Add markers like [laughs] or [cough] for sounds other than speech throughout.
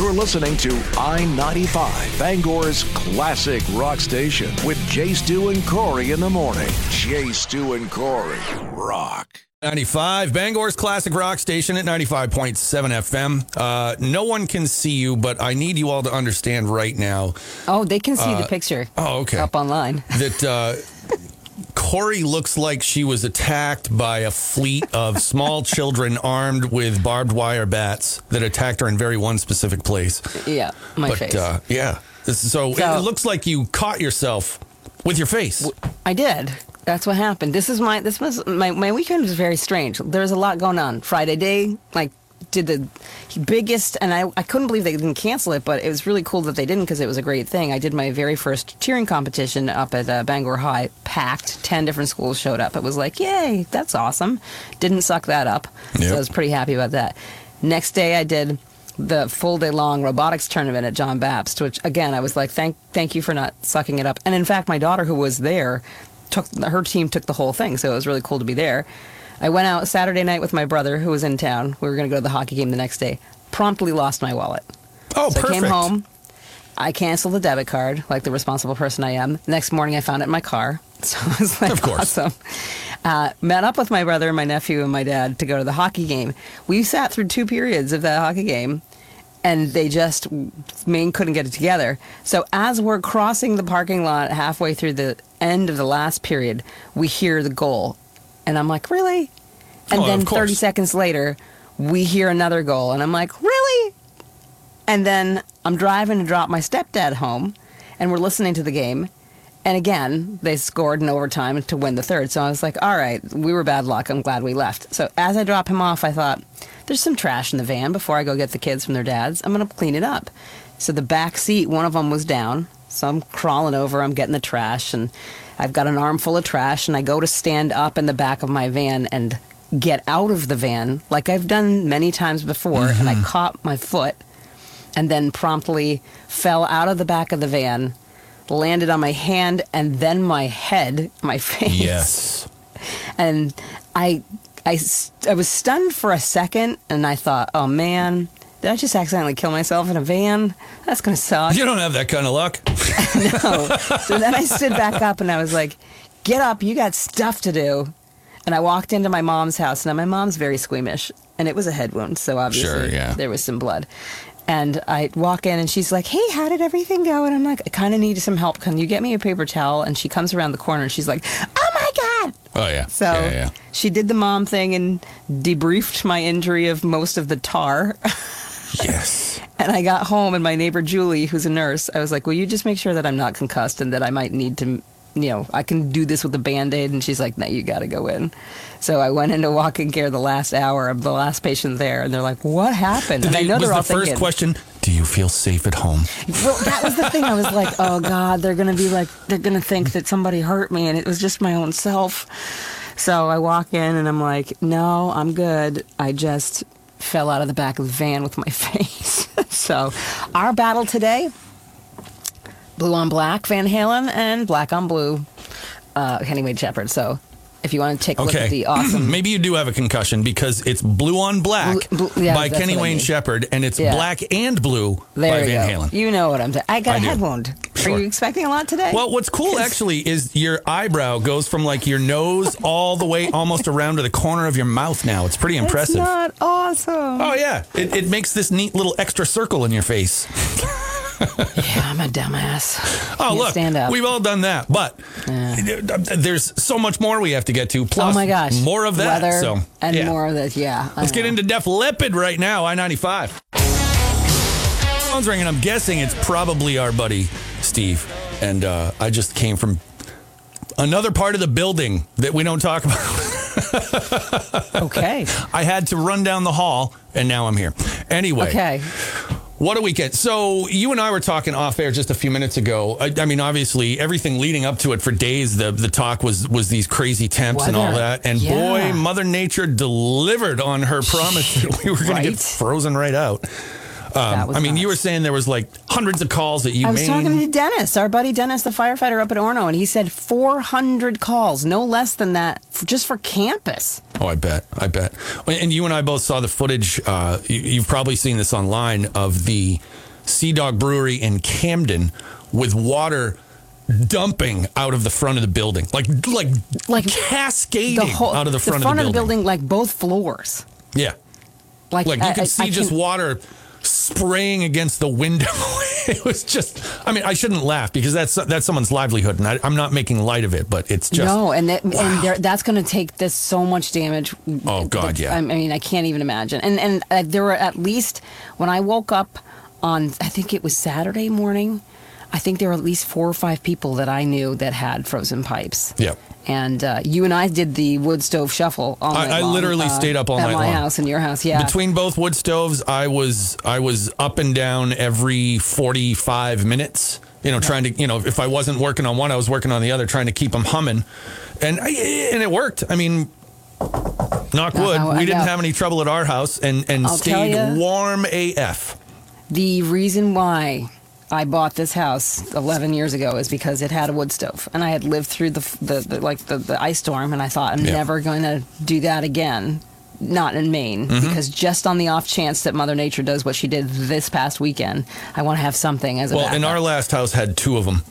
You're listening to I 95, Bangor's classic rock station with Jay Stu and Corey in the morning. Jay Stu and Corey rock. 95, Bangor's classic rock station at 95.7 FM. Uh, no one can see you, but I need you all to understand right now Oh, they can see the picture oh, okay. up online. that uh, [laughs] Corey looks like she was attacked by a fleet of small [laughs] children armed with barbed wire bats that attacked her in very one specific place. Yeah, my but face. Uh, yeah, this is, so, So- it looks like you caught yourself with your face. I did. That's what happened. This is my this was my my weekend was very strange. There was a lot going on. Friday day, like did the biggest and I, I couldn't believe they didn't cancel it, but it was really cool that they didn't because it was a great thing. I did my very first cheering competition up at uh, Bangor High, packed. 10 different schools showed up. It was like, "Yay, that's awesome." Didn't suck that up. Yep. So I was pretty happy about that. Next day I did the full day long robotics tournament at John Baptist, which again I was like, thank thank you for not sucking it up. And in fact, my daughter who was there took her team took the whole thing, so it was really cool to be there. I went out Saturday night with my brother who was in town. We were going to go to the hockey game the next day. Promptly lost my wallet. oh, So perfect. I came home. I canceled the debit card, like the responsible person I am. Next morning, I found it in my car. [laughs] So it was like Of course. awesome. Uh, met up with my brother, my nephew, and my dad to go to the hockey game. We sat through two periods of that hockey game, and they just Maine couldn't get it together. So as we're crossing the parking lot halfway through the end of the last period, we hear the goal, and I'm like, really? And Oh, then 30 seconds later, we hear another goal, and I'm like, really? And then I'm driving to drop my stepdad home, and we're listening to the game. And again, they scored in overtime to win the third. So I was like, all right, we were bad luck. I'm glad we left. So as I drop him off, I thought, there's some trash in the van before I go get the kids from their dads. I'm going to clean it up. So the back seat, one of them was down. So I'm crawling over, I'm getting the trash, and I've got an armful of trash. And I go to stand up in the back of my van and get out of the van, like I've done many times before. And I mm-hmm. caught my foot and then promptly fell out of the back of the van, landed on my hand and then my head, my [laughs] face. Yes. And I I I was stunned for a second and I thought, oh man, did I just accidentally kill myself in a van? That's going to suck. You don't have that kind of luck. [laughs] no. So then I stood back up and I was like, get up, you got stuff to do. And I walked into my mom's house. Now, my mom's very squeamish, and it was a head wound, so obviously Sure, yeah. there was some blood. And I walk in, and she's like, "Hey, how did everything go?" And I'm like, "I kind of need some help. Can you get me a paper towel?" And she comes around the corner, and she's like, "Oh my god!" Oh, yeah. So yeah, yeah. she did the mom thing and debriefed my injury of most of the tar. [laughs] Yes. [laughs] And I got home, and my neighbor Julie, who's a nurse, I was like, "Will you just make sure that I'm not concussed and that I might need to, you know, I can do this with a band aid?" And she's like, "No, you got to go in." So I went into walking care the last hour of the last patient there, and they're like, "What happened?" And I know was they're all the first thinking. question, do you feel safe at home? Well, that was the thing. I was like, "Oh God, they're gonna be like, they're gonna think that somebody hurt me, and it was just my own self." So I walk in, and I'm like, "No, I'm good. I just." Fell out of the back of the van with my [laughs] face. so, our battle today blue on black Van Halen and black on blue uh, Kenny Wayne Shepherd. So if you want to take a look Okay. at the [clears throat] awesome. Maybe you do have a concussion because it's Blue on Black Blue- blue- yeah, by Kenny what I Wayne mean. Shepherd, and it's Yeah. Black and Blue there by Van go. Halen. You know what I'm saying. I got I a do. head wound. Sure. Are you expecting a lot today? Well, what's cool actually is your eyebrow goes from like your nose [laughs] all the way almost around to the corner of your mouth now. It's pretty impressive. not awesome. Oh yeah, it, it makes this neat little extra circle in your face. [laughs] Yeah, I'm a dumbass. Oh Can't look, stand up. we've all done that, but there's so much more we have to get to. Plus, oh my gosh, more of that. Weather so and yeah. more of that. Yeah, I Let's get know. into Def Leppard right now. I ninety five. Phone's ringing. I'm guessing it's probably our buddy Steve, and uh, I just came from another part of the building that we don't talk about. Okay. [laughs] I had to run down the hall, and now I'm here. Anyway, Okay. What a weekend. So, you and I were talking off air just a few minutes ago. I, I mean, obviously, everything leading up to it for days, the, the talk was was these crazy temps and all that. And Yeah. boy, Mother Nature delivered on her promise that we were going to get frozen right out. Um, I mean, you were saying there was like hundreds of calls that you I was made. talking to Dennis, our buddy Dennis, the firefighter up at Orono, and he said 400 calls, no less than that, f- just for campus. Oh, I bet. I bet. And you and I both saw the footage. Uh, you, you've probably seen this online of the Sea Dog Brewery in Camden with water dumping out of the front of the building, like like Like cascading The whole out of the front, of, the building. building, like both floors. Yeah, Like, like you I- could I- see I just can- water spraying against the window. [laughs] it was just. I mean, I shouldn't laugh because that's that's someone's livelihood, and I, I'm not making light of it, but it's just no, and that, Wow. and that's going to take this so much damage. Oh, God, yeah. I mean, I can't even imagine. And and uh, there were at least when I woke up on, I think it was Saturday morning. I think there were at least four or five people that I knew that had frozen pipes. Yep. And uh, you and I did the wood stove shuffle. All I- night I long, literally uh, stayed up all at night my long. house and your house. Yeah. Between both wood stoves, I was I was up and down every 45 minutes. You know, trying to you know if I wasn't working on one, I was working on the other, trying to keep them humming, and I, and it worked. I mean, knock No, wood, I we didn't have any trouble at our house, and and I'll stayed warm AF. The reason why I bought this house 11 years ago is because it had a wood stove, and I had lived through the the, the like the, the ice storm, and I thought I'm Yeah. never going to do that again. Not in Maine, Mm-hmm. because just on the off chance that Mother Nature does what she did this past weekend, I want to have something as a Well, and our last house had two of them.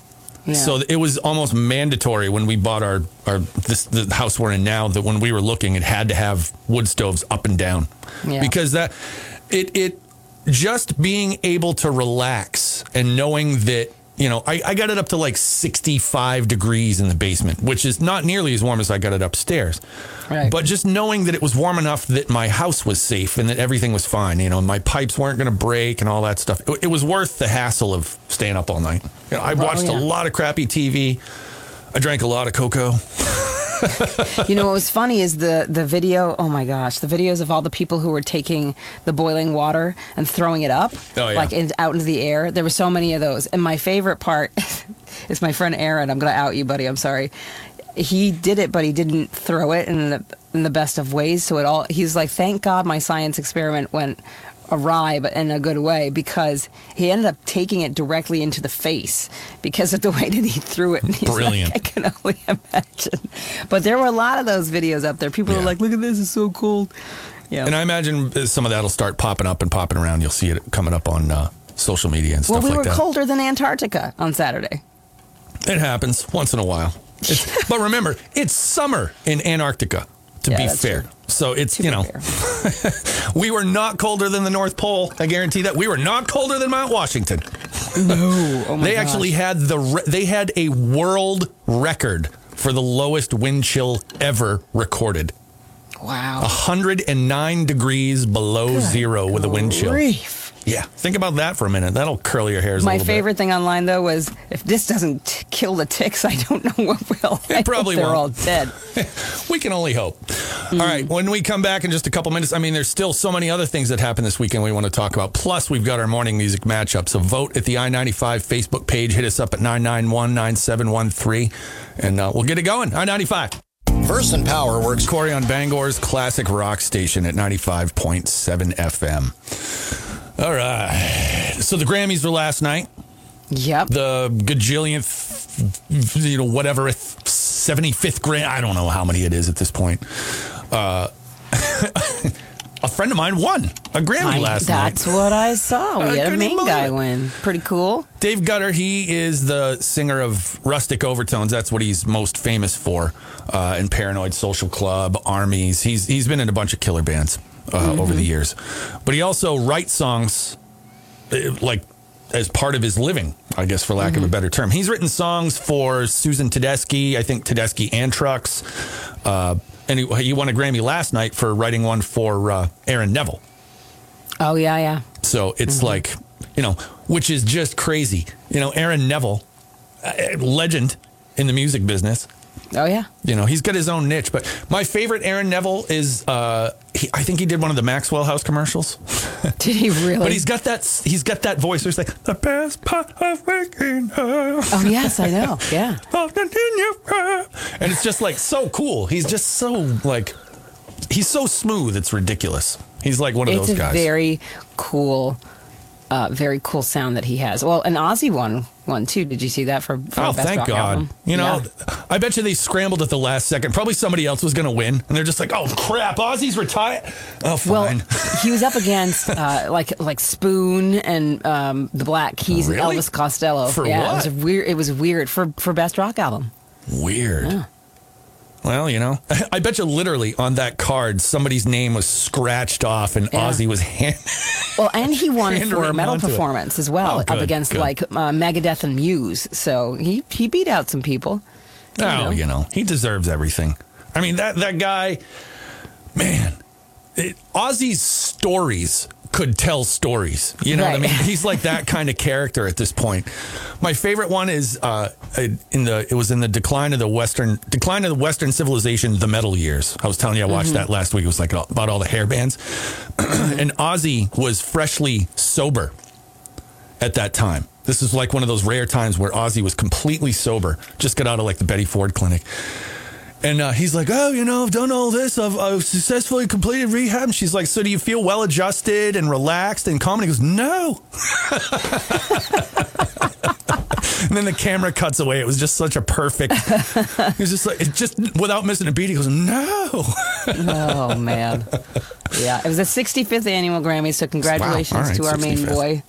Yeah. So it was almost mandatory when we bought our, our this the house we're in now that when we were looking it had to have wood stoves up and down. Yeah. Because that it it just being able to relax and knowing that you know, I, I got it up to like 65 degrees in the basement, which is not nearly as warm as I got it upstairs. Right. But just knowing that it was warm enough that my house was safe and that everything was fine, you know, my pipes weren't going to break and all that stuff. It, it was worth the hassle of staying up all night. You know, I oh, watched yeah. a lot of crappy TV. I drank a lot of cocoa. [laughs] [laughs] you know what was funny is the the video. Oh my gosh, the videos of all the people who were taking the boiling water and throwing it up, Oh, yeah. like in, out into the air. There were so many of those, and my favorite part [laughs] is my friend Aaron. I'm gonna out you, buddy. I'm sorry. He did it, but he didn't throw it in the in the best of ways. So it all. He's like, thank God my science experiment went awry, but in a good way, because he ended up taking it directly into the face because of the [laughs] way that he threw it. He's like, Brilliant. I can only [laughs] imagine. But there were a lot of those videos up there. People Yeah. are like, "Look at this! It's so cold." Yeah. And I imagine some of that'll start popping up and popping around. You'll see it coming up on uh, social media and stuff well, we like that. we were colder than Antarctica on Saturday. It happens once in a while. [laughs] But remember, it's summer in Antarctica, to Yeah, be fair. true. So it's, To you know, [laughs] we were not colder than the North Pole. I guarantee that. We were not colder than Mount Washington. no, oh [laughs] my they gosh. actually had the re- they had a world record for the lowest wind chill ever recorded. wow 109 degrees below zero with a wind chill. Grief. Yeah, think about that for a minute. That'll curl your hairs. a My little bit. favorite thing online though was if this doesn't t- kill the ticks, [laughs] I don't know what will. I hope probably they're won't. all dead. [laughs] We can only hope. All right. When we come back in just a couple minutes, I mean, there's still so many other things that happened this weekend we want to talk about. Plus, we've got our morning music matchup. So vote at the I 95 Facebook page. Hit us up at 991 9713, and uh, we'll get it going. I 95. Versant Power works Corey on Bangor's classic rock station at 95.7 FM. All right. So the Grammys were last night. Yep. The gajillionth, you know, whatever, 75th Grammy. I don't know how many it is at this point. Uh, [laughs] a friend of mine won a Grammy I- last night. that's what I saw. We had a Maine guy win. Pretty cool. Dave Gutter, he is the singer of Rustic Overtones. That's what he's most famous for. Uh, in Paranoid Social Club, Armies. He's he's been in a bunch of killer bands uh, over the years, but he also writes songs uh, like as part of his living, I guess, for lack of a better term. He's written songs for Susan Tedeschi, I think Tedeschi and Trucks, uh, and he, he won a Grammy last night for writing one for uh, Aaron Neville. Oh yeah, yeah. So it's like, you know, which is just crazy. You know, Aaron Neville, uh, legend in the music business. Oh yeah. You know, he's got his own niche. But my favorite Aaron Neville is, uh, he, I think he did one of the Maxwell House commercials. [laughs] Did he really? But he's got that, he's got that voice where it's like the best part of waking up. Oh yes, I know. [laughs] Yeah. Often in your breath. And it's just like so cool. He's just so like, he's so smooth. It's ridiculous. He's like one of it's those a guys. very cool uh, very cool sound that he has. Well, an Ozzy one, one too. Did you see that for? for Oh, thank God. Album? You know, Yeah. I bet you they scrambled at the last second. Probably somebody else was going to win. And they're just like, oh, crap, Ozzy's retired. Oh, fine. Well, he was up against uh, [laughs] like like Spoon and um, the Black Keys Really? and Elvis Costello. For yeah, what? it was weird. It was weird for for Best Rock Album. Weird. Well, you know, [laughs] I bet you literally on that card, somebody's name was scratched off and Yeah. Ozzy was hand. Well, and he won [laughs] Handwritten for metal onto it. performance as well, Oh, up against good. like uh, Megadeth and Muse. So he he beat out some people. Oh, know. you know, he deserves everything. I mean, that that guy, man, it, Ozzy's stories could tell stories. You know what I mean? [laughs] He's like that kind of character at this point. My favorite one is uh, in the it was in the decline of the western decline of the western civilization, the metal years. I was telling you I watched that last week. It was like about all the hair bands, [clears throat] and Ozzy was freshly sober at that time. This is like one of those rare times where Ozzy was completely sober, just got out of like the Betty Ford clinic. And uh, he's like, oh, you know, I've done all this. I've, I've successfully completed rehab. And she's like, so do you feel well adjusted and relaxed and calm? And he goes, no. [laughs] [laughs] and then the camera cuts away. It was just such a perfect. it was just like, it just without missing a beat. He goes, no. Oh man, yeah. It was the 65th annual Grammys, so congratulations All right, to our Maine boy.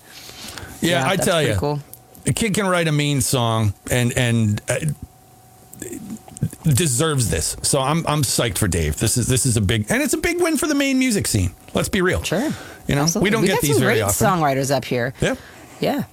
Yeah, I tell you, cool. a kid can write a mean song and and uh, deserves this. So I'm I'm psyched for Dave. This is this is a big and it's a big win for the Maine music scene. Let's be real. Sure, You know, Absolutely. we don't we get these very often. songwriters up here. Yeah. Yeah.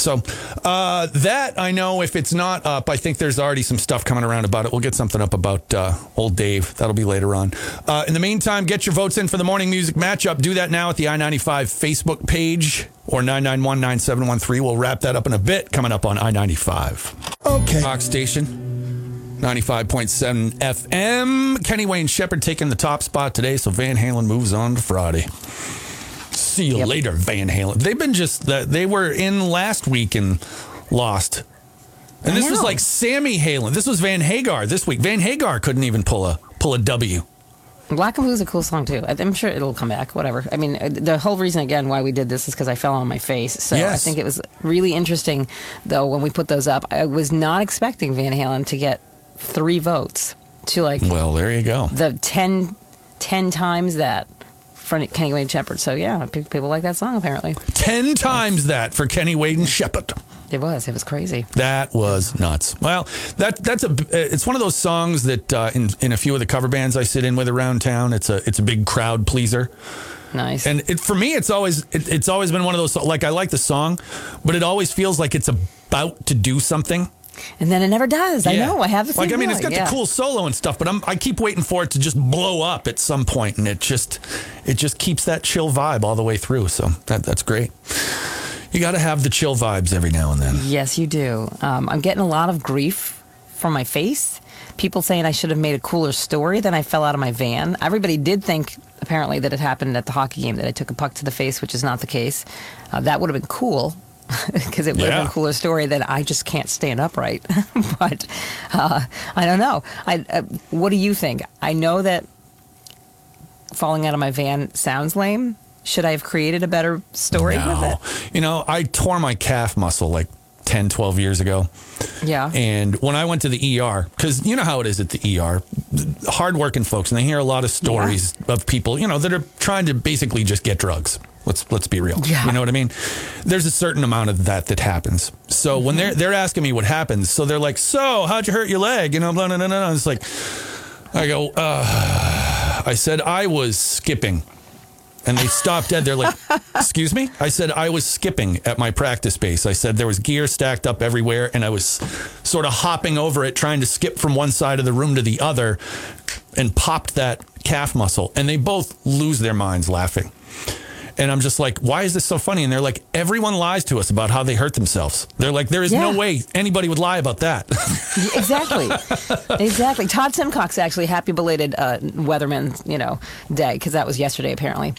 So uh, that I know if it's not up, I think there's already some stuff coming around about it. We'll get something up about uh, old Dave. That'll be later on. Uh, in the meantime, get your votes in for the morning music matchup. Do that now at the I 95 Facebook page or 991 9713. We'll wrap that up in a bit coming up on I 95. Okay. Rock Station. 95.7 FM. Kenny Wayne Shepherd taking the top spot today, so Van Halen moves on to Friday. See you Yep. later, Van Halen. They've been just they were in last week and lost. And I this was like Sammy Halen. This was Van Hagar this week. Van Hagar couldn't even pull a pull a W. Black and Blue is a cool song too. I'm sure it'll come back. Whatever. I mean, the whole reason again why we did this is because I fell on my face. So I think it was really interesting, though, when we put those up. I was not expecting Van Halen to get three votes to like Well, there you go. the 10, 10 times that for Kenny Wayne Shepherd. So yeah, people like that song apparently. Ten times that for Kenny Wayne Shepherd. It was. It was crazy. That was nuts. Well, that that's a it's one of those songs that uh, in in a few of the cover bands I sit in with around town, it's a it's a big crowd pleaser. Nice. And it, for me, it's always it, it's always been one of those like I like the song, but it always feels like it's about to do something. And then it never does. I know. I have like I mean, it's got yeah. the cool solo and stuff, but I'm I keep waiting for it to just blow up at some point, and it just it just keeps that chill vibe all the way through. So that that's great. You got to have the chill vibes every now and then. Yes, you do. Um, I'm getting a lot of grief from my face. People saying I should have made a cooler story than I fell out of my van. Everybody did think, apparently, that it happened at the hockey game, that I took a puck to the face, which is not the case. Uh, that would have been cool [laughs] because it would have been a cooler story that I just can't stand upright. [laughs] but uh, I don't know. I, uh, what do you think? I know that falling out of my van sounds lame. Should I have created a better story with No. You know, I tore my calf muscle like 10, 12 years ago. Yeah. And when I went to the ER, because you know how it is at the ER, hardworking folks, and they hear a lot of stories of people, you know, that are trying to basically just get drugs. Let's let's be real. Yeah. You know what I mean? There's a certain amount of that that happens. So when they're they're asking me what happens, so they're like, "So how'd you hurt your leg?" You know, blah blah blah. blah. It's like, I go, uh, I said I was skipping. And they stopped dead. They're like, [laughs] "Excuse me?" I said I was skipping at my practice space. I said there was gear stacked up everywhere, and I was sort of hopping over it, trying to skip from one side of the room to the other, and popped that calf muscle. And they both lose their minds laughing. And I'm just like, "Why is this so funny?" And they're like, "Everyone lies to us about how they hurt themselves." They're like, "There is no way anybody would lie about that." [laughs] exactly, exactly. Todd Simcox actually happy belated uh, Weatherman, you know, day because that was yesterday apparently.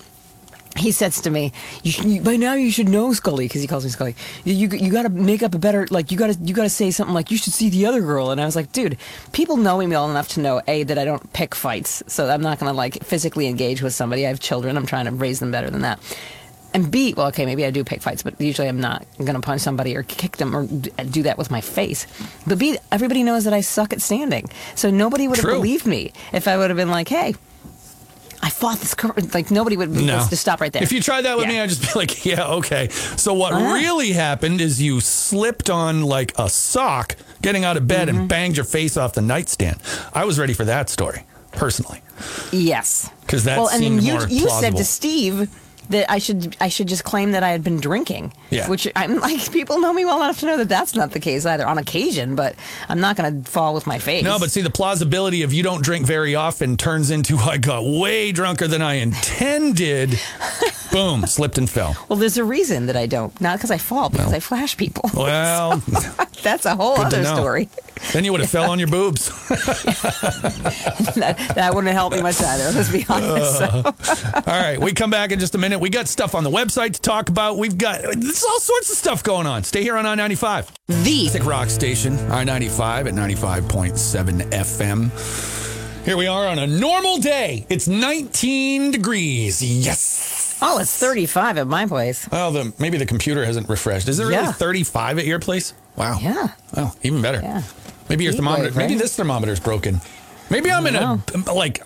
He says to me, you should, you, "By now you should know Scully," because he calls me Scully. You you, you got to make up a better like you got to you got to say something like you should see the other girl. And I was like, dude, people know me well enough to know a that I don't pick fights, so I'm not gonna like physically engage with somebody. I have children. I'm trying to raise them better than that. and B, well, okay, maybe I do pick fights, but usually I'm not going to punch somebody or kick them or do that with my face. But B, everybody knows that I suck at standing. So nobody would have believed me if I would have been like, hey, I fought this. Cur-. Like, nobody would No. let's just stop right there. If you tried that with Yeah. me, I'd just be like, [laughs] yeah, okay. So what Uh-huh. really happened is you slipped on like a sock getting out of bed Mm-hmm. and banged your face off the nightstand. I was ready for that story, personally. Yes, because that well, and then you you said to Steve that I should I should just claim that I had been drinking. Yeah. Which I'm like [laughs] people know me well enough to know that that's not the case either on occasion, but I'm not going to fall with my face. No, but see, the plausibility of you don't drink very often turns into [laughs] I got way drunker than I intended. [laughs] Boom, slipped and fell. well, there's a reason that I don't. Not because I fall, because I flash people. Well, that's a whole other story. then you would have fell on your boobs. that, that wouldn't help me much either. Let's be honest. So- All right, we come back in just a minute. We got stuff on the website to talk about. We've got there's all sorts of stuff going on. Stay here on I ninety five. the Classic rock station, I 95 at 95.7 FM. Here we are on a normal day. It's 19 degrees. Yes. oh, it's 35 at my place. Well, the, maybe the computer hasn't refreshed. Is it really Yeah. 35 at your place? Wow. Yeah. Oh, even better. Yeah. Maybe your Heat thermometer, wave, maybe right? this thermometer's broken. Maybe I'm in a, like,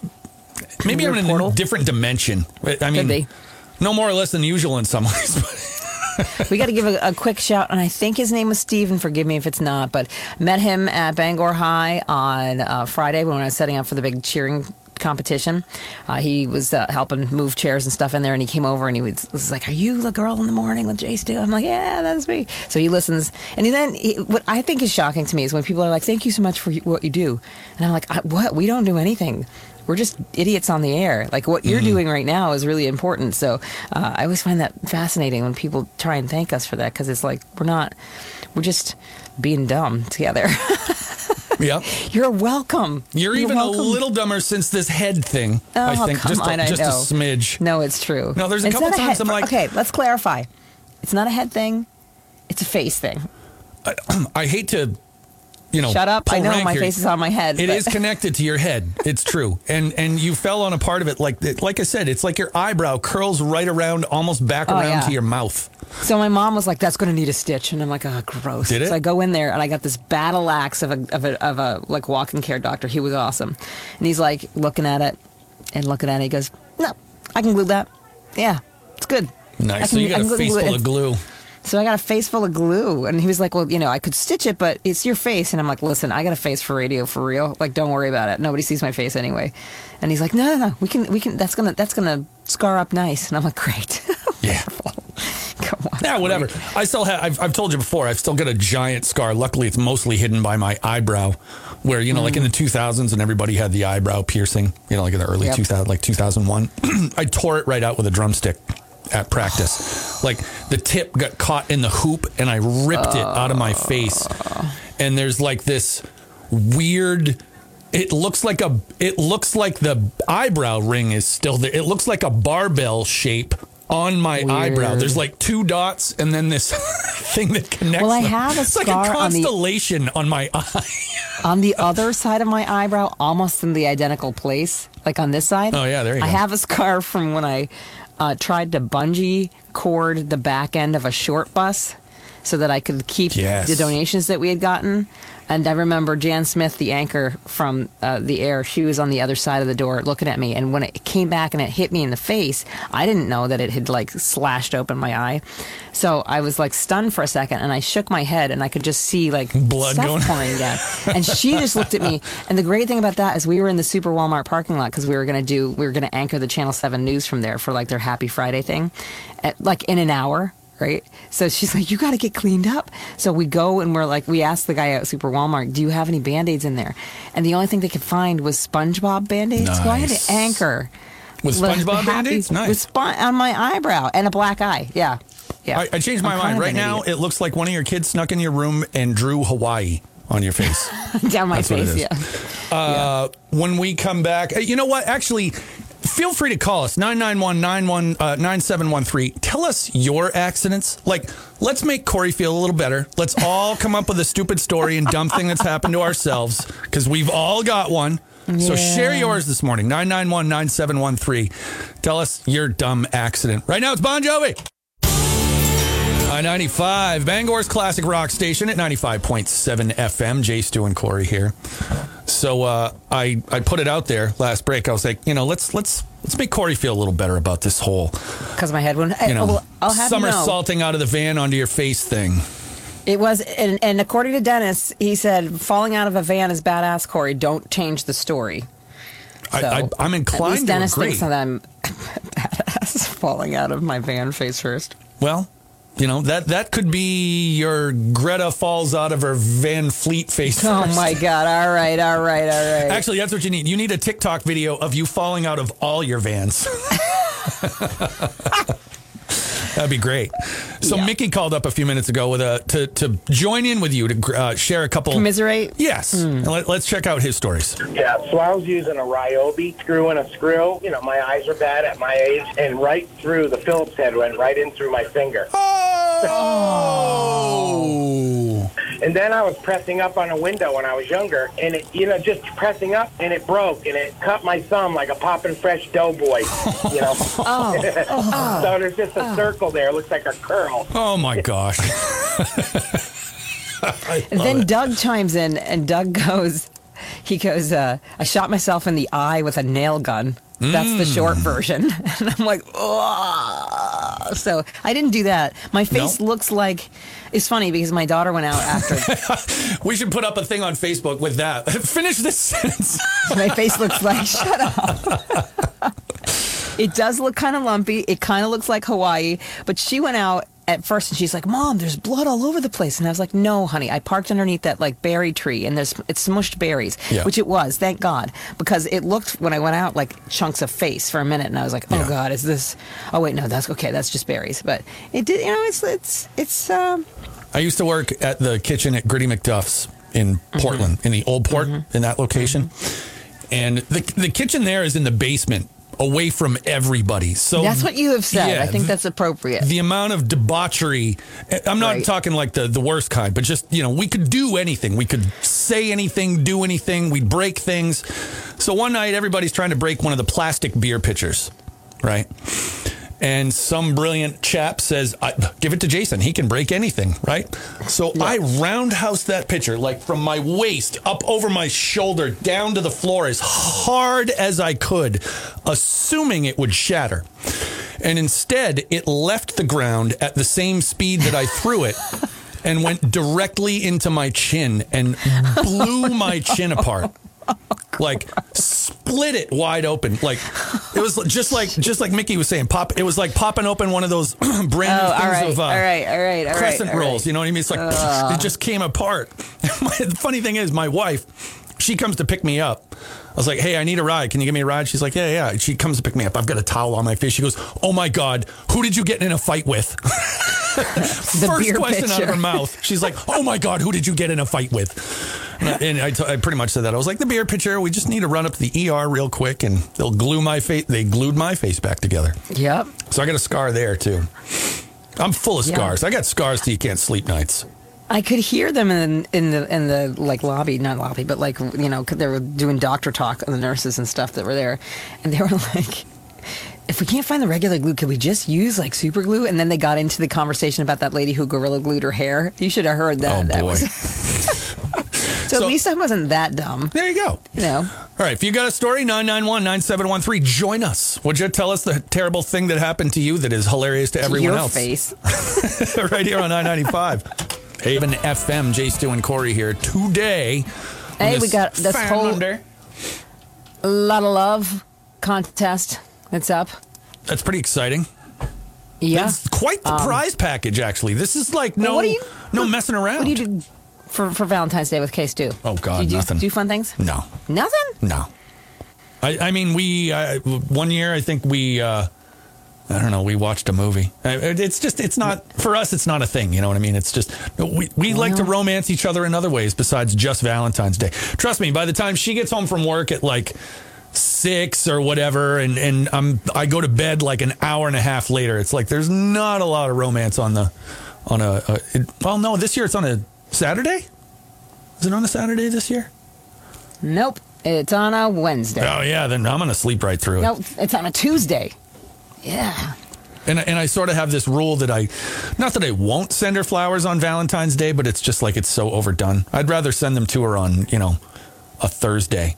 maybe I'm in portal? a different dimension. I mean, be. No more or less than usual in some [laughs] ways. We got to give a, a quick shout, and I think his name was Steven. Forgive me if it's not, but met him at Bangor High on uh, Friday when I was setting up for the big cheering competition. Uh, he was uh, helping move chairs and stuff in there, and he came over and he was, was like, "Are you the girl in the morning with Jay Stu?" I'm like, "Yeah, that's me." So he listens, and he then he, what I think is shocking to me is when people are like, "Thank you so much for what you do," and I'm like, "What? We don't do anything." We're just idiots on the air. Like what you're doing right now is really important. So uh, I always find that fascinating when people try and thank us for that because it's like we're not, we're just being dumb together. [laughs] yeah. you're welcome. You're, even welcome. a little dumber since this head thing. Oh, I think come just, on, a, I just a smidge. No, it's true. No, there's a It's couple times I'm like- okay, let's clarify. It's not a head thing. It's a face thing. I [clears throat] hate to, you know, Shut up. I know my here. face is on my head. It but- is connected to your head. [laughs] It's true, and and you fell on a part of it. Like like I said, it's like your eyebrow curls right around, almost back Oh, around yeah. to your mouth. So my mom was like, "That's going to need a stitch," and I'm like, "Oh, gross." Did it? So I go in there and I got this battle axe of a of a of a like walking care doctor. He was awesome, and he's like looking at it and looking at it. He goes, "No, I can glue that. Yeah, it's good." Nice. So you got a can face full of glue. So I got a face full of glue, and he was like, "Well, you know, I could stitch it, but it's your face." And I'm like, "Listen, I got a face for radio for real. Like, don't worry about it. Nobody sees my face anyway." And he's like, "No, no, no. We can, we can. That's gonna, that's gonna scar up nice." And I'm like, "Great, [laughs] Yeah. come on." Yeah, whatever. I still have. I've, I've told you before. I've still got a giant scar. Luckily, it's mostly hidden by my eyebrow. Where you know, like in the mm. 2000s, and everybody had the eyebrow piercing. You know, like in the early Yep. 2000, like 2001. [clears throat] I tore it right out with a drumstick at practice. like the tip got caught in the hoop, and I ripped it out of my face. And there's like this weird. It looks like a. It looks like the eyebrow ring is still there. It looks like a barbell shape on my eyebrow. There's like two dots and then this [laughs] thing that connects. Well, I them. have a it's like a scar on the- constellation on, my [laughs] eye. on the other side of my eyebrow, almost in the identical place, like on this side. Oh, yeah, there you I go. I have a scar from when I uh, tried to bungee cord the back end of a short bus so that I could keep Yes. the donations that we had gotten. And I remember Jan Smith, the anchor from uh, the air, she was on the other side of the door looking at me. And when it came back and it hit me in the face, I didn't know that it had like slashed open my eye. So I was like stunned for a second and I shook my head and I could just see like Blood going- pouring down. And she just looked at me. And the great thing about that is we were in the Super Walmart parking lot because we were going to do, we were going to anchor the Channel 7 news from there for like their Happy Friday thing, at, like in an hour. Right. So she's like, you got to get cleaned up. So we go and we're like, we asked the guy at Super Walmart, do you have any band aids in there? And the only thing they could find was SpongeBob band aids. So I had Nice. to anchor. With SpongeBob band-aids? Nice. With spon- on my eyebrow and a black eye. Yeah. Yeah. I, I changed my I'm mind. Right now, idiot. it looks like one of your kids snuck in your room and drew Hawaii on your face. [laughs] down my That's face. Yeah. Uh, when we come back, uh, you know what? Actually, feel free to call us 991 uh, 9713. Tell us your accidents. Like, let's make Corey feel a little better. Let's all come up with a stupid story and dumb thing that's happened to ourselves because we've all got one. So share yours this morning 991 9713. Tell us your dumb accident. Right now, it's Bon Jovi. I-95, Bangor's classic rock station at 95.7 FM. Jay Stu and Corey here. So uh, I I put it out there last break. I was like, you know, let's let's let's make Corey feel a little better about this whole, Because my head went. you know, well, I'll have somersaulting out of the van onto your face thing. It was, and, and according to Dennis, he said falling out of a van is badass. Corey, don't change the story. I, So, I, I'm At inclined least to Dennis agree. thinks that I'm [laughs] badass falling out of my van face first. Well, you know that that could be your Greta falls out of her Van Fleet face. Oh first. my god! All right, all right, all right. Actually, that's what you need. You need a TikTok video of you falling out of all your vans. [laughs] [laughs] That'd be great. So Yeah. Mickey called up a few minutes ago with a to to join in with you to uh, share a couple. Commiserate. Yes. And Let, us check out his stories. Yeah, so I was using a Ryobi screw and a screw. You know, my eyes are bad at my age, and right through the Phillips head went right in through my finger. Oh. [laughs] And then I was pressing up on a window when I was younger, and it, you know, just pressing up, and it broke, and it cut my thumb like a poppin' fresh doughboy. You know, [laughs] Oh, [laughs] so there's just a circle there. It looks like a curl. Oh my gosh. [laughs] And then Doug chimes in, and Doug goes, he goes, uh, I shot myself in the eye with a nail gun. That's the short mm. version. [laughs] And I'm like, oh. So I didn't do that. My face No? looks like, it's funny because my daughter went out after. [laughs] We should put up a thing on Facebook with that. [laughs] Finish this sentence. my face looks like, shut up. it does look kind of lumpy. It kind of looks like Hawaii. But she went out at first and she's like, Mom, there's blood all over the place. And I was like, No, honey. I parked underneath that like berry tree and there's it's smushed berries, Yeah. which it was, thank God. Because it looked when I went out like chunks of face for a minute and I was like, Oh Yeah. God, is this oh wait, no, that's okay, that's just berries. But it did you know, it's it's it's um I used to work at the kitchen at Gritty McDuff's in Mm-hmm. Portland, in the old port, in that location. And the the kitchen there is in the basement, away from everybody. So that's what you have said. Yeah, I think that's appropriate. the amount of debauchery. I'm not Right. talking like the, the worst kind, but just, you know, we could do anything. We could say anything, do anything. We'd break things. So one night, everybody's trying to break one of the plastic beer pitchers, right? And some brilliant chap says, I, give it to Jason. He can break anything, right? So I roundhouse that pitcher, like from my waist up over my shoulder down to the floor as hard as I could, assuming it would shatter. And instead, it left the ground at the same speed that I threw it and went directly into my chin and blew my chin apart. Like split it wide open. Like it was just like just like Mickey was saying, pop it was like popping open one of those [clears throat] brand new Oh, all things right, of uh, all right, all right, all right, crescent all right. rolls. You know what I mean? It's like it just came apart. [laughs] the funny thing is, my wife, she comes to pick me up. I was like, "Hey, I need a ride. Can you give me a ride?" She's like, "Yeah, yeah." She comes to pick me up. I've got a towel on my face. She goes, "Oh my god, who did you get in a fight with?" [laughs] First question out of her mouth. She's like, "Oh my god, who did you get in a fight with?" [laughs] And I, t- I pretty much said that. I was like, "The beer pitcher. We just need to run up to the ER real quick, and they'll glue my face. They glued my face back together." Yep. So I got a scar there too. I'm full of Yeah. scars. I got scars till you can't sleep nights. I could hear them in in the in the like lobby, not lobby, but like you know, they were doing doctor talk, on the nurses and stuff that were there, and they were [laughs] like, "If we can't find the regular glue, could we just use like super glue?" And then they got into the conversation about that lady who gorilla glued her hair. You should have heard that. Oh, That boy. was- [laughs] so, So- at least I wasn't that dumb, There you go. you know. All right. If you got a story, 991 9713, join us. Would you tell us the terrible thing that happened to you that is hilarious to everyone Your else? face. [laughs] right here on 995. Haven FM, Jay Stu and Corey here today. Hey, we got this whole-. A lot of love contest. That's up. That's pretty exciting. Yeah. It's quite the prize package, actually. This is like no, Um, you- no messing around. What do you do for, for Valentine's Day with Case Two? Oh, God, do you do- nothing. Do fun things? No, Nothing. no. I, I mean, we uh, one year I think we. Uh, I don't know. We watched a movie. It's just, it's not for us. It's not a thing. You know what I mean? It's just we we like to romance each other in other ways besides just Valentine's Day. Trust me. By the time she gets home from work at like six or whatever, and and I'm I go to bed like an hour and a half later. It's like there's not a lot of romance on the on a. a it, well, no, this year it's on a Saturday. Is it on a Saturday this year? Nope. It's on a Wednesday. Oh yeah, then I'm gonna sleep right through it. No, it's on a Tuesday. Yeah. And, and I sort of have this rule that I, not that I won't send her flowers on Valentine's Day, but it's just like it's so overdone. I'd rather send them to her on, you know, a Thursday,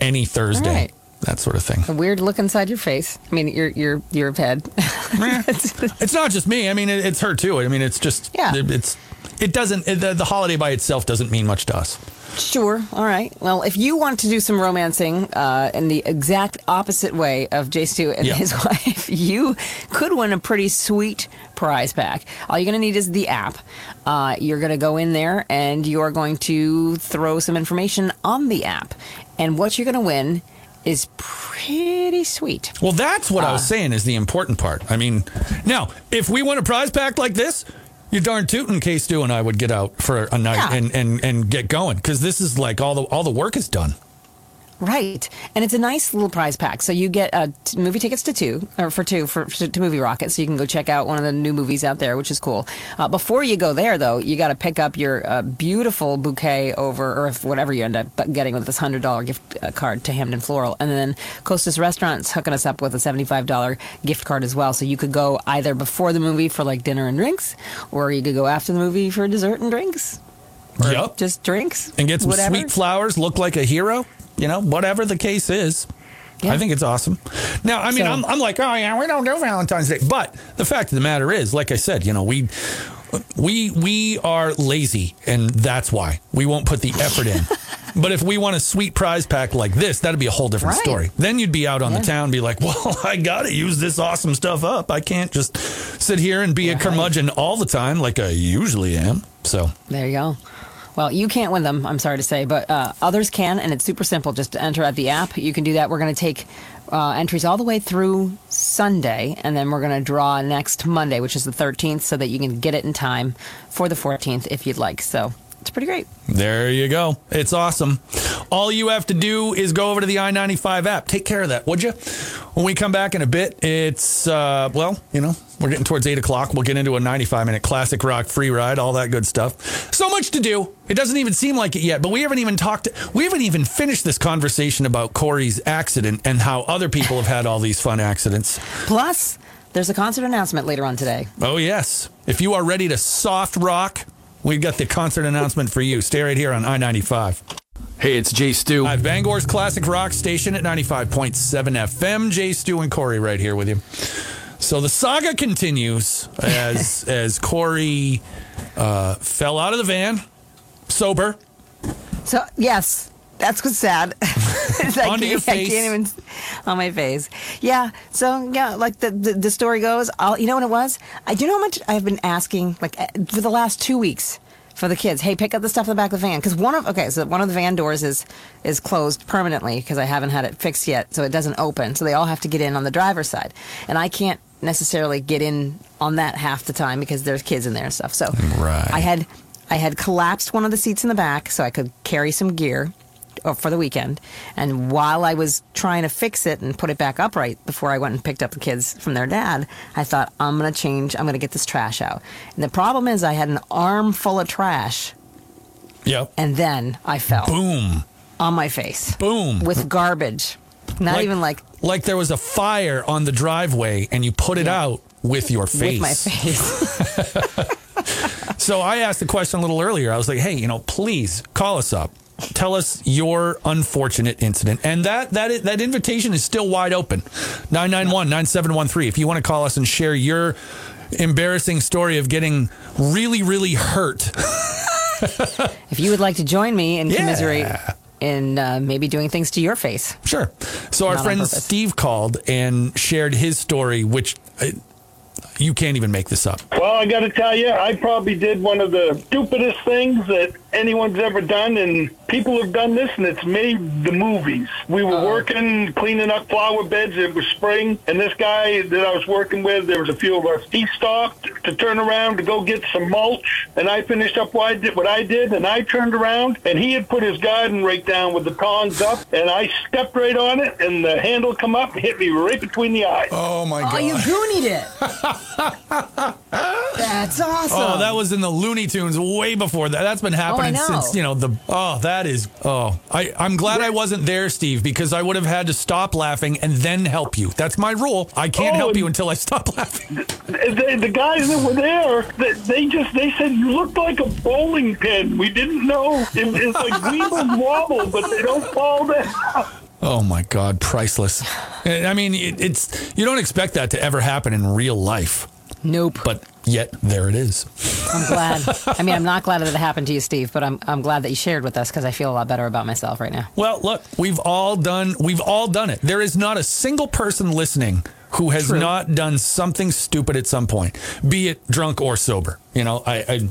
any Thursday, right. that sort of thing. A weird look inside your face. I mean, your your your head. [laughs] It's not just me. I mean, it, it's her too. I mean, it's just, Yeah. it, it's, it doesn't, the, the holiday by itself doesn't mean much to us. Sure. All right. Well, if you want to do some romancing uh, in the exact opposite way of Jay Stu and Yeah. his [laughs] wife, you could win a pretty sweet prize pack. All you're going to need is the app. Uh, you're going to go in there and you're going to throw some information on the app. And what you're going to win is pretty sweet. Well, that's what Ah. I was saying is the important part. I mean, now, if we win a prize pack like this, you darn tootin' case, Stu and I would get out for a night Yeah. and, and, and get going because this is like all the all the work is done. Right, and it's a nice little prize pack. So you get uh, t- movie tickets to two, or for two, for to Movie Rocket, so you can go check out one of the new movies out there, which is cool. Uh, before you go there, though, you got to pick up your uh, beautiful bouquet over, or if whatever you end up getting with this hundred dollar gift uh, card to Hampden Floral, and then Costas Restaurants hooking us up with a seventy five dollar gift card as well. So you could go either before the movie for like dinner and drinks, or you could go after the movie for dessert and drinks, Yep. just drinks, And get some whatever. sweet flowers, look like a hero, you know, whatever the case is. Yeah. I think it's awesome. Now, I mean, So- I'm, I'm like, oh yeah, we don't do Valentine's Day, but the fact of the matter is, like I said, you know, we we we are lazy, and that's why we won't put the effort in. [laughs] but if we want a sweet prize pack like this, that'd be a whole different Right. story. Then you'd be out on the town, and be like, [laughs] well, I got to use this awesome stuff up. I can't just sit here and be a curmudgeon all the time like I usually am. So There you go. Well, you can't win them, I'm sorry to say, but uh, others can, and it's super simple. Just enter at the app. You can do that. We're going to take uh, entries all the way through Sunday, and then we're going to draw next Monday, which is the 13th, so that you can get it in time for the 14th if you'd like. So it's pretty great. There you go. It's awesome. All you have to do is go over to the I 95 app. Take care of that, would you? When we come back in a bit, it's, uh, well, you know, we're getting towards 8 o'clock. We'll get into a 95 minute classic rock free ride, all that good stuff. So much to do. It doesn't even seem like it yet, but we haven't even talked, we haven't even finished this conversation about Corey's accident and how other people have had all these fun accidents. Plus, there's a concert announcement later on today. Oh, yes. If you are ready to soft rock, we've got the concert announcement for you. Stay right here on I 95. Hey, it's Jay Stu. At Bangor's Classic Rock Station at 95.7 FM. Jay, Stu, and Corey right here with you. So the saga continues as [laughs] as Corey uh, fell out of the van, sober, So, yes, that's what's sad. [laughs] It's like, Onto your I face. can't even on my face. Yeah. So yeah, like the the, the story goes, I'll, you know what it was? I do you know how much I've been asking like eh, for the last two weeks for the kids. Hey, pick up the stuff in the back of the van because one of okay, so one of the van doors is is closed permanently because I haven't had it fixed yet, so it doesn't open. So they all have to get in on the driver's side, and I can't necessarily get in on that half the time because there's kids in there and stuff. So Right. I had I had collapsed one of the seats in the back so I could carry some gear Uh, for the weekend. And while I was trying to fix it and put it back upright before I went and picked up the kids from their dad, I thought, I'm going to change, I'm going to get this trash out. And the problem is, I had an arm full of trash, yep, and then I fell boom, on my face boom, with garbage. Not Like- even like like there was a fire on the driveway and you put it Yeah. out with your face. with my face. [laughs] So I asked the question a little earlier. I was like, "Hey, you know, please call us up. Tell us your unfortunate incident." And that that that invitation is still wide open. 991-9713 if you want to call us and share your embarrassing story of getting really really hurt. [laughs] if you would like to join me and Yeah. commiserate in uh, maybe doing things to your face. Sure. So our Not on friend. Steve called and shared his story which uh, you can't even make this up. Well, I got to tell you, I probably did one of the stupidest things that anyone's ever done, and people have done this, and it's made the movies. We were uh-huh. working, cleaning up flower beds. It was spring, and this guy that I was working with, there was a few of us. He stopped to turn around to go get some mulch, and I finished up what I did, what I did, and I turned around, and he had put his garden rake down with the tongs up, and I stepped right on it, and the handle come up and hit me right between the eyes. Oh my god! Oh, you goonied it. [laughs] That's awesome. Oh, that was in the Looney Tunes way before that. That's been happening know. since you know the. Oh, that is. Oh, I I'm glad I wasn't there, Steve, because I would have had to stop laughing and then help you. That's my rule. I can't Oh, help and- you until I stop laughing. the, the guys that were there, they, they just they said you looked like a bowling pin. We didn't know it, it's like weeble [laughs] wobble, but they don't fall down. Oh my God, priceless. Eh, I mean, it, it's you don't expect that to ever happen in real life, nope. but yet there it is. I'm glad. I mean, I'm not glad that it happened to you, Steve, but I'm I'm glad that you shared with us because I feel a lot better about myself right now. Well, look, we've all done we've all done it. There is not a single person listening who has True. not done something stupid at some point, be it drunk or sober. You know, I I,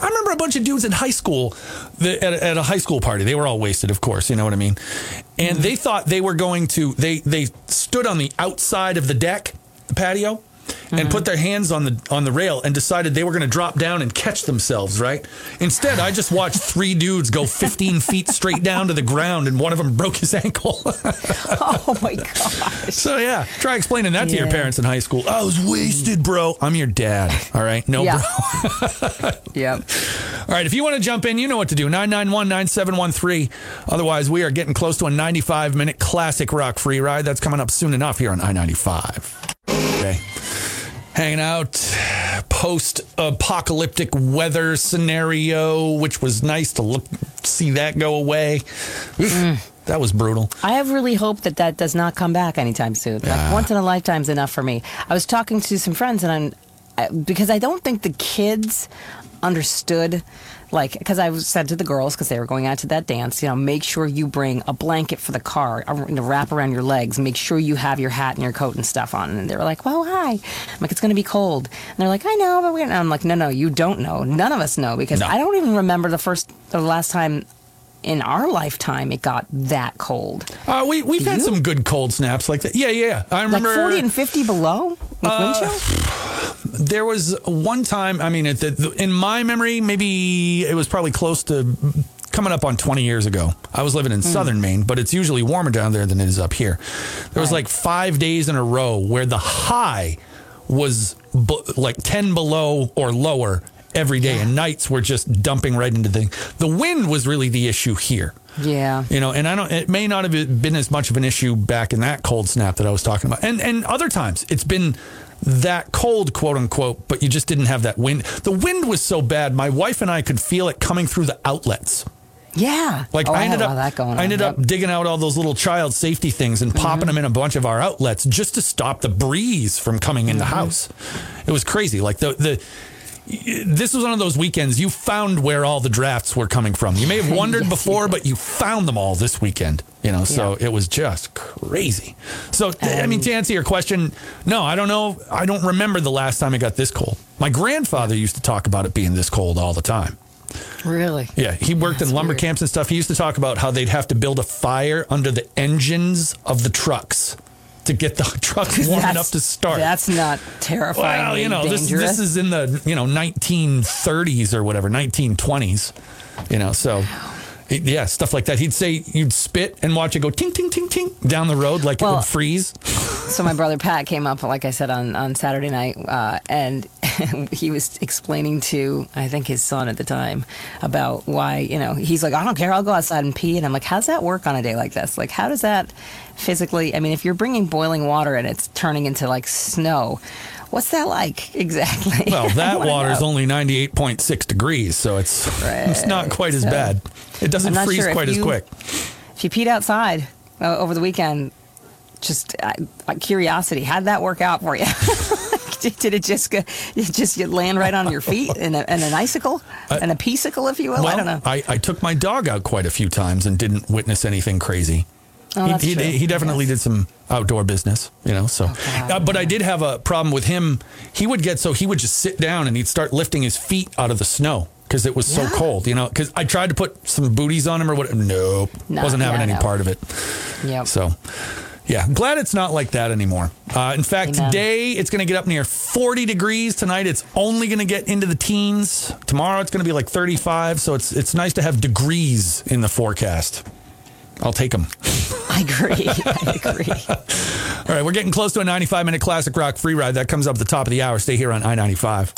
I remember a bunch of dudes in high school that, at, a, at a high school party. They were all wasted, of course. You know what I mean? And mm-hmm. they thought they were going to. They they stood on the outside of the deck, the patio. And put their hands on the on the rail and decided they were going to drop down and catch themselves. Right. Instead, I just watched three dudes go 15 [laughs] feet straight down to the ground, and one of them broke his ankle. [laughs] Oh my gosh. So yeah, try explaining that to your parents in high school. Oh, I was wasted, bro. I'm your dad. All right, no, Yeah. bro. [laughs] Yep. All right, if you want to jump in, you know what to do. 991-9713. Otherwise, we are getting close to a 95 minute classic rock free ride. That's coming up soon enough here on I-95. Okay. Hanging out post apocalyptic weather scenario, which was nice to look see that go away. Oof, mm. That was brutal. I have really hoped that that does not come back anytime soon. Like once in a lifetime's enough for me. I was talking to some friends, and I'm because I don't think the kids understood. Like, because I said to the girls, because they were going out to that dance, you know, make sure you bring a blanket for the car to wrap around your legs. Make sure you have your hat and your coat and stuff on. And they were like, well, hi. I'm like, it's going to be cold. And they're like, I know, but we're. I'm like, no, no, you don't know. None of us know because No. I don't even remember the first, the last time in our lifetime it got that cold. Uh, we we've had you? some good cold snaps like that. Yeah, yeah. I remember Like remember 40 and 50 below chill? there was one time. I mean, the, in my memory, maybe it was probably close to coming up on 20 years ago. I was living in Hmm. southern Maine, but it's usually warmer down there than it is up here. There was Right. like five days in a row where the high was bu- like 10 below or lower every day, and nights were just dumping right into the. The wind was really the issue here. Yeah. You know, and I don't. It may not have been as much of an issue back in that cold snap that I was talking about, and and other times it's been that cold, quote unquote, but you just didn't have that wind. The wind was so bad, my wife and I could feel it coming through the outlets. Yeah. Like oh, I had ended up. I ended Yep. Mm-hmm. up digging out all those little child safety things and popping them in a bunch of our outlets just to stop the breeze from coming in the Mm-hmm. house. It was crazy. Like the the. This was one of those weekends you found where all the drafts were coming from. You may have wondered Yes, [laughs] before, but you found them all this weekend. You know, so it was just crazy. So, th- I um, mean, to answer your question, no, I don't know. I don't remember the last time it got this cold. My grandfather used to talk about it being this cold all the time. Really? Yeah, he worked That's in lumber weird. camps and stuff. He used to talk about how they'd have to build a fire under the engines of the trucks to get the [laughs] truck warm That's- enough to start. That's not terrifying. well, you know, this, this is in the you know 1930s or whatever, 1920s. You know, so it- yeah, stuff like that. He'd say you'd spit and watch it go ting ting ting ting down the road like it would freeze. [laughs] so my brother Pat came up, like I said, on, on Saturday night, uh, and [laughs] he was explaining to I think his son at the time about why you know he's like I don't care I'll go outside and pee and I'm like how's that work on a day like this like how does that physically I mean if you're bringing boiling water and it's turning into like snow what's that like [laughs] exactly Well, that wanna water's only 98.6 degrees, so it's [laughs] it's not quite as So, bad. It doesn't freeze sure quite as quick. if you peed outside uh, over the weekend, just uh, uh, curiosity, how'd that work out for you? [laughs] did, it just go, it just you land right on your feet in, a, in an icicle, and a peacicle, if you will? I don't know. I, I took my dog out quite a few times and didn't witness anything crazy. Oh, he, he, he definitely Yes. did some outdoor business, you know. So, God. uh, but I did have a problem with him. He would get so he would just sit down and he'd start lifting his feet out of the snow because it was so Yeah. cold, you know. Because I tried to put some booties on him or what. Nope, No, wasn't having yeah, any no. part of it. Yeah. So, yeah, glad it's not like that anymore. Uh, in fact, Amen. today it's going to get up near 40 degrees. Tonight it's only going to get into the teens. Tomorrow it's going to be like 35. So it's it's nice to have degrees in the forecast. I'll take them. [laughs] I agree. [laughs] I agree. All right, we're getting close to a 95 minute classic rock free ride. That comes up at the top of the hour. Stay here on I 95.